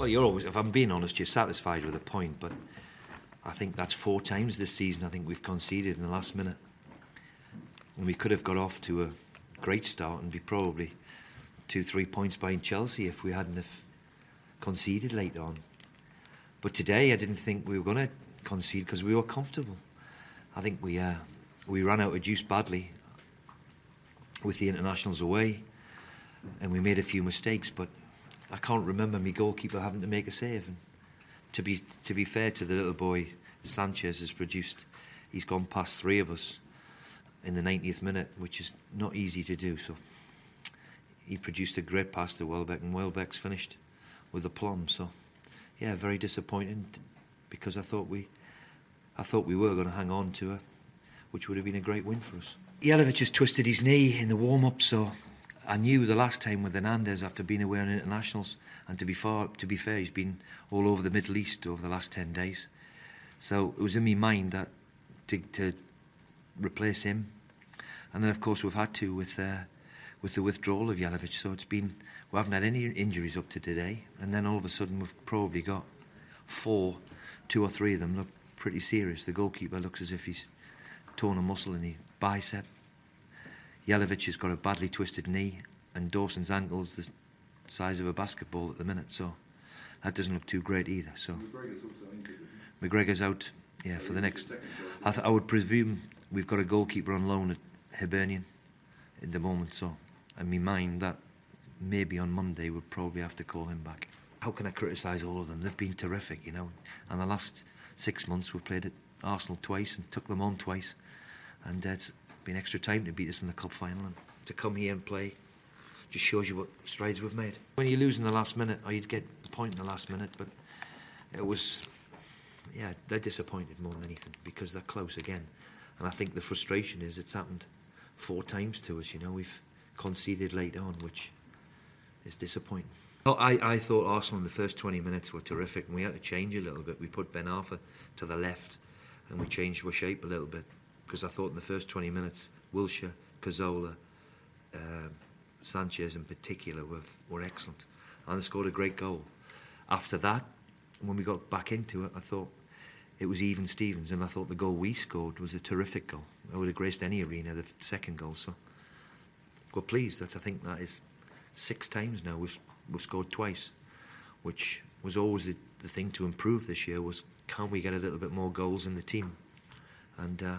Well, you're always, if I'm being honest, you're satisfied with a point, but I think that's four times this season I think we've conceded in the last minute. And we could have got off to a great start and be probably two, three points behind Chelsea if we hadn't have conceded late on. But today I didn't think we were going to concede because we were comfortable. I think we uh, we ran out of juice badly with the internationals away, and we made a few mistakes. But I can't remember my goalkeeper having to make a save. And to be to be fair to the little boy, Sanchez has produced. He's gone past three of us in the 90th minute, which is not easy to do. So he produced a great pass to Welbeck, and Welbeck's finished with a plum. So yeah, very disappointing because I thought we, I thought we were going to hang on to her, which would have been a great win for us. Jelavic has twisted his knee in the warm-up, so I knew the last time with Hernandez after being away on internationals, and to be far, to be fair, he's been all over the Middle East over the last ten days. So it was in my mind that to, to replace him, and then of course we've had to with uh, with the withdrawal of Jelavic. So it's been we haven't had any injuries up to today, and then all of a sudden we've probably got four, two or three of them look pretty serious. The goalkeeper looks as if he's torn a muscle in his bicep. Jelavic has got a badly twisted knee, and Dawson's ankle's the size of a basketball at the minute, so that doesn't look too great either. So McGregor's out, yeah, for the next. I, th- I would presume we've got a goalkeeper on loan at Hibernian at the moment, so in my mind that maybe on Monday we'll probably have to call him back. How can I criticise all of them? They've been terrific, you know. And the last six months we've played at Arsenal twice and took them on twice, and it's been extra time to beat us in the cup final and to come here and play just shows you what strides we've made. When you lose in the last minute, or you'd get the point in the last minute, but it was, yeah, they're disappointed more than anything because they're close again. And I think the frustration is it's happened four times to us. You know, we've conceded late on, which is disappointing. I, I thought Arsenal in the first 20 minutes were terrific, and we had to change a little bit. We put Ben Arfa to the left, and we changed our shape a little bit because I thought in the first 20 minutes, Wilshere, Cazorla, um, Sanchez in particular were, were excellent, and they scored a great goal. After that, when we got back into it, I thought it was even Stevens, and I thought the goal we scored was a terrific goal. I would have graced any arena, the second goal. So we're pleased that I think that is six times now we've we've scored twice, which was always the, the thing to improve this year was can we get a little bit more goals in the team, and uh,